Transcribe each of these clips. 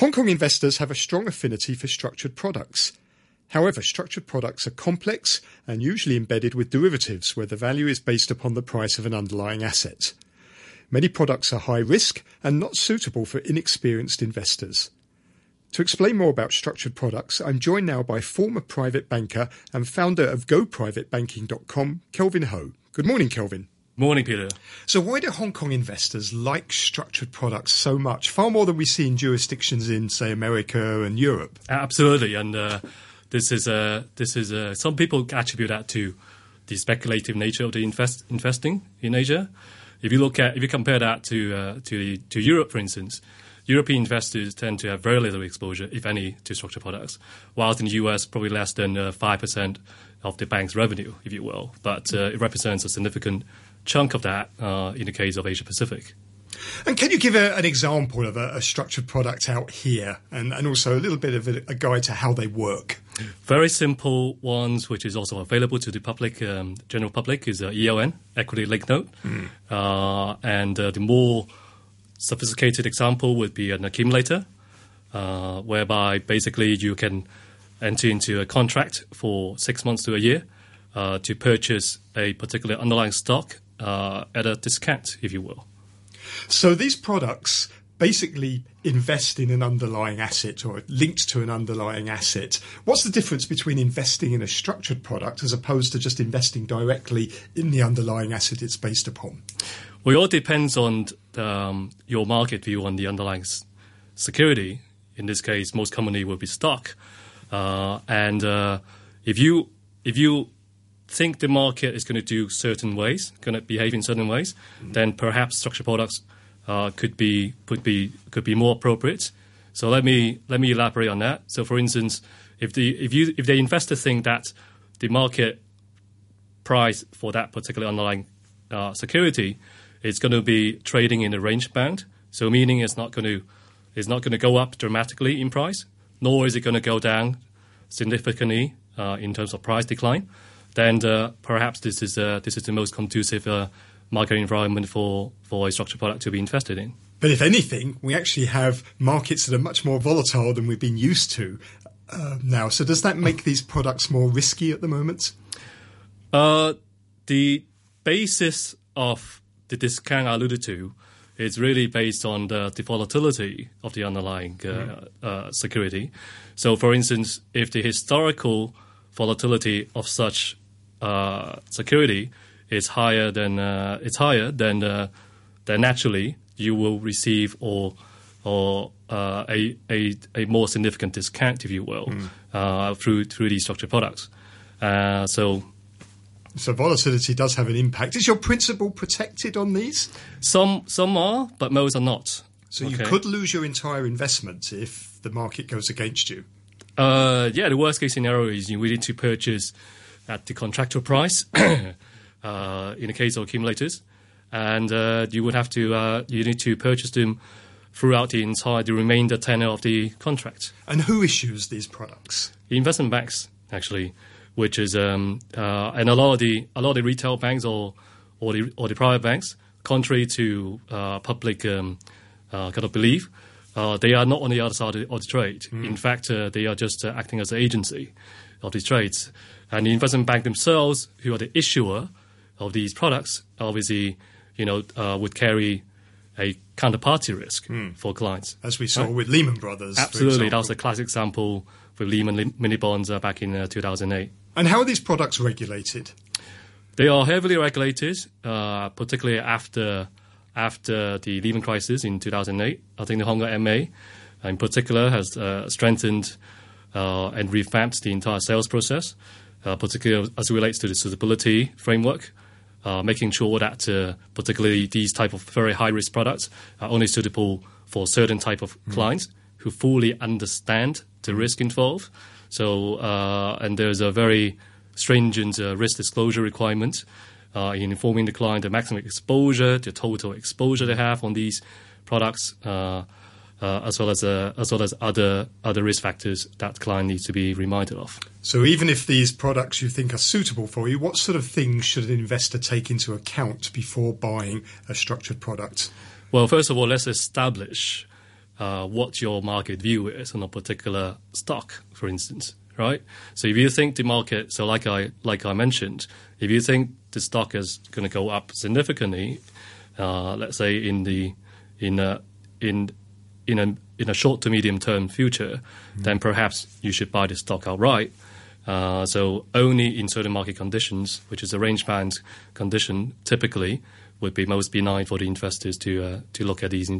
Hong Kong investors have a strong affinity for structured products. However, structured products are complex and usually embedded with derivatives where the value is based upon the price of an underlying asset. Many products are high risk and not suitable for inexperienced investors. To explain more about structured products, I'm joined now by former private banker and founder of GoPrivateBanking.com, Kelvin Ho. Good morning, Kelvin. Morning, Peter. So, why do Hong Kong investors like structured products so much, far more than we see in jurisdictions in, say, America and Europe? Absolutely, and uh, this is uh, this is uh, some people attribute that to the speculative nature of the invest, investing in Asia. If you look at if you compare that to uh, to to Europe, for instance, European investors tend to have very little exposure, if any, to structured products, whilst in the US, probably less than uh, five percent of the bank's revenue, if you will. But uh, it represents a significant chunk of that uh, in the case of Asia Pacific. And can you give a, an example of a, a, structured product out here and, and also a little bit of a, a, guide to how they work? Very simple ones, which is also available to the public, um, general public, is uh, ELN, equity linked note. Mm. Uh, and uh, the more sophisticated example would be an accumulator, uh, whereby basically you can enter into a contract for six months to a year uh, to purchase a particular underlying stock uh, at a discount, if you will. So these products basically invest in an underlying asset or linked to an underlying asset. What's the difference between investing in a structured product as opposed to just investing directly in the underlying asset it's based upon? Well, it all depends on um, your market view on the underlying security. In this case, most commonly will be stock. Uh, and uh, if you if you think the market is going to do certain ways, going to behave in certain ways, mm-hmm. then perhaps structured products uh, could be could be could be more appropriate. So let me let me elaborate on that. So, for instance, if the if you if the investor think that the market price for that particular underlying uh, security is going to be trading in a range bound, so meaning it's not going to it's not going to go up dramatically in price, nor is it going to go down significantly uh, in terms of price decline then uh, perhaps this is uh, this is the most conducive uh, market environment for for a structured product to be invested in. But if anything, we actually have markets that are much more volatile than we've been used to uh, now. So does that make these products more risky at the moment? Uh, the basis of the discount I alluded to is really based on the, the volatility of the underlying mm. security. So, for instance, if the historical volatility of such uh, security is higher than uh, it's higher than uh, then naturally you will receive or or uh, a, a a more significant discount, if you will, mm. through through these structured products. Uh, so. So volatility does have an impact. Is your principal protected on these? Some some are, but most are not. So okay. you could lose your entire investment if the market goes against you. Uh, yeah, the worst case scenario is you need to purchase at the contractual price uh, in the case of accumulators, and uh, you would have to uh, you need to purchase them throughout the entire the remainder tenure of the contract. And who issues these products? The investment banks, actually, which is um, uh, and a lot of the a lot of the retail banks or or the or the private banks, contrary to uh, public um, kind of belief. they are not on the other side of the, of the trade. Mm. In fact, they are just acting as an agency of these trades. And the investment bank themselves, who are the issuer of these products, obviously, you know, uh, would carry a counterparty risk mm. for clients. As we saw right? with Lehman Brothers. Absolutely. That was a classic example with Lehman mini bonds uh, back in uh, 2008. And how are these products regulated? They are heavily regulated, uh, particularly after after the Lehman crisis in 2008. I think the Hong Kong MA, in particular, has uh, strengthened uh, and revamped the entire sales process uh, particularly as it relates to the suitability framework. Uh, making sure that uh, particularly these type of very high risk products are only suitable for certain type of mm. clients who fully understand the risk involved. So, uh, and there's a very stringent uh, risk disclosure requirement uh, in informing the client the maximum exposure, the total exposure they have on these products uh, as well as uh, as well as other other risk factors that client needs to be reminded of. So even if these products you think are suitable for you, what sort of things should an investor take into account before buying a structured product? Well, first of all, let's establish uh, what your market view is on a particular stock, for instance, right? So if you think the market, so like I like I mentioned, if you think the stock is going to go up significantly, uh, let's say in the in a in in a in a short to medium term future, mm. then perhaps you should buy the stock outright. Uh, so only in certain market conditions, which is a range bound condition, typically would be most benign for the investors to uh, to look at these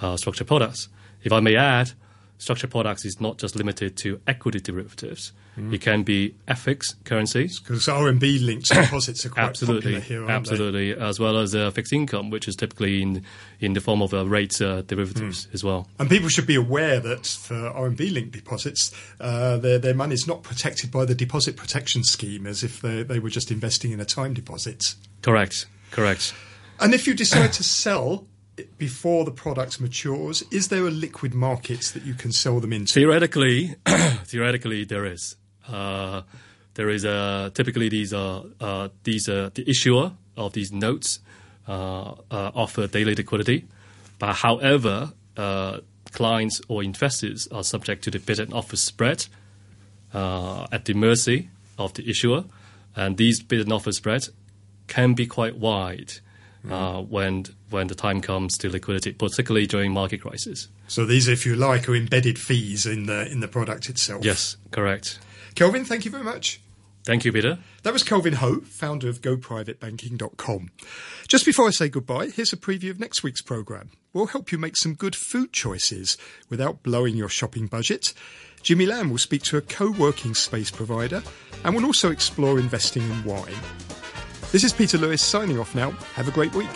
uh, structured products. If I may add, structured products is not just limited to equity derivatives. Mm. It can be FX currencies. Because RMB linked deposits are quite absolutely, popular here, Absolutely, they? as well as uh, fixed income, which is typically in in the form of uh, rate uh, derivatives mm. as well. And people should be aware that for RMB linked deposits, uh, their, their money is not protected by the deposit protection scheme as if they, they were just investing in a time deposit. Correct, correct. And if you decide to sell before the product matures, is there a liquid market that you can sell them into? Theoretically, theoretically there is. Uh, there is a typically these are uh, these are the issuer of these notes uh, uh offer daily liquidity, but however, uh, clients or investors are subject to the bid and offer spread uh, at the mercy of the issuer, and these bid and offer spreads can be quite wide uh, when when the time comes to liquidity, particularly during market crisis. So these, if you like, are embedded fees in the in the product itself. Yes, correct. Kelvin, thank you very much. Thank you, Peter. That was Kelvin Ho, founder of GoPrivateBanking.com. Just before I say goodbye, here's a preview of next week's programme. We'll help you make some good food choices without blowing your shopping budget. Jimmy Lamb will speak to a co working space provider and will also explore investing in wine. This is Peter Lewis signing off now. Have a great week.